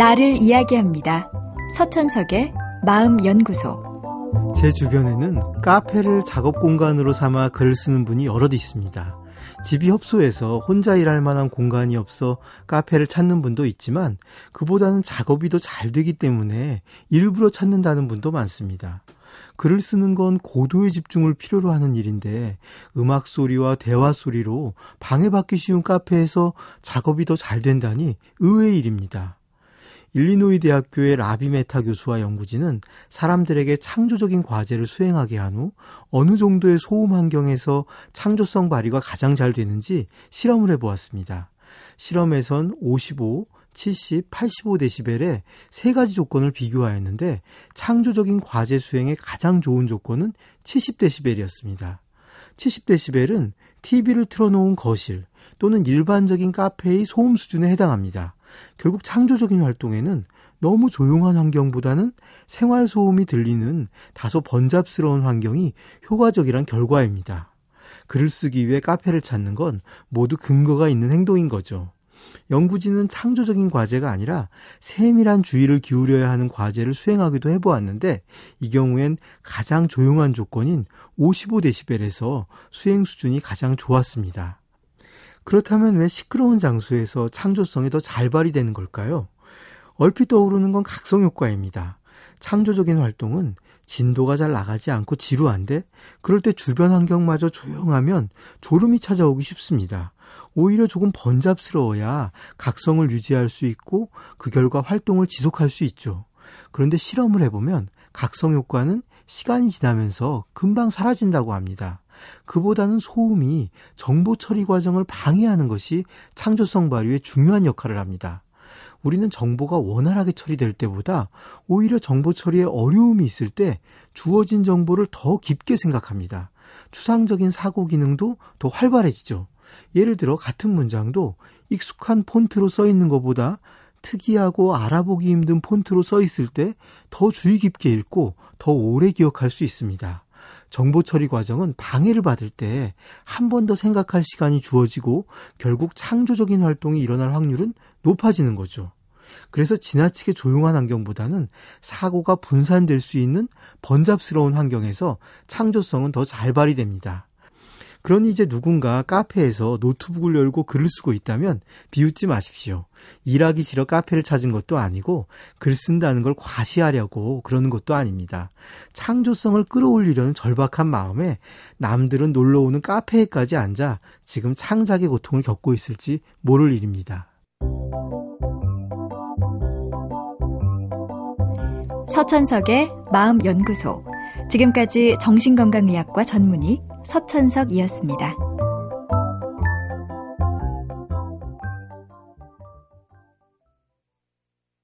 나를 이야기합니다. 서천석의 마음연구소. 제 주변에는 카페를 작업 공간으로 삼아 글을 쓰는 분이 여럿 있습니다. 집이 협소해서 혼자 일할 만한 공간이 없어 카페를 찾는 분도 있지만 그보다는 작업이 더 잘 되기 때문에 일부러 찾는다는 분도 많습니다. 글을 쓰는 건 고도의 집중을 필요로 하는 일인데 음악 소리와 대화 소리로 방해받기 쉬운 카페에서 작업이 더 잘 된다니 의외의 일입니다. 일리노이 대학교의 라비 메타 교수와 연구진은 사람들에게 창조적인 과제를 수행하게 한 후 어느 정도의 소음 환경에서 창조성 발휘가 가장 잘 되는지 실험을 해보았습니다. 실험에선 55, 70, 85데시벨의 세 가지 조건을 비교하였는데 창조적인 과제 수행에 가장 좋은 조건은 70데시벨이었습니다. 70데시벨은 TV를 틀어놓은 거실 또는 일반적인 카페의 소음 수준에 해당합니다. 결국 창조적인 활동에는 너무 조용한 환경보다는 생활 소음이 들리는 다소 번잡스러운 환경이 효과적이란 결과입니다. 글을 쓰기 위해 카페를 찾는 건 모두 근거가 있는 행동인 거죠. 연구진은 창조적인 과제가 아니라 세밀한 주의를 기울여야 하는 과제를 수행하기도 해보았는데 이 경우엔 가장 조용한 조건인 55데시벨에서 수행 수준이 가장 좋았습니다. 그렇다면 왜 시끄러운 장소에서 창조성이 더 잘 발휘되는 걸까요? 얼핏 떠오르는 건 각성 효과입니다. 창조적인 활동은 진도가 잘 나가지 않고 지루한데 그럴 때 주변 환경마저 조용하면 졸음이 찾아오기 쉽습니다. 오히려 조금 번잡스러워야 각성을 유지할 수 있고 그 결과 활동을 지속할 수 있죠. 그런데 실험을 해보면 각성 효과는 시간이 지나면서 금방 사라진다고 합니다. 그보다는 소음이 정보 처리 과정을 방해하는 것이 창조성 발휘에 중요한 역할을 합니다. 우리는 정보가 원활하게 처리될 때보다 오히려 정보 처리에 어려움이 있을 때 주어진 정보를 더 깊게 생각합니다. 추상적인 사고 기능도 더 활발해지죠. 예를 들어 같은 문장도 익숙한 폰트로 써 있는 것보다 특이하고 알아보기 힘든 폰트로 써 있을 때 더 주의 깊게 읽고 더 오래 기억할 수 있습니다. 정보 처리 과정은 방해를 받을 때 한 번 더 생각할 시간이 주어지고 결국 창조적인 활동이 일어날 확률은 높아지는 거죠. 그래서 지나치게 조용한 환경보다는 사고가 분산될 수 있는 번잡스러운 환경에서 창조성은 더 잘 발휘됩니다. 그러니 이제 누군가 카페에서 노트북을 열고 글을 쓰고 있다면 비웃지 마십시오. 일하기 싫어 카페를 찾은 것도 아니고 글 쓴다는 걸 과시하려고 그러는 것도 아닙니다. 창조성을 끌어올리려는 절박한 마음에 남들은 놀러 오는 카페에까지 앉아 지금 창작의 고통을 겪고 있을지 모를 일입니다. 서천석의 마음연구소. 지금까지 정신건강의학과 전문의 서천석이었습니다.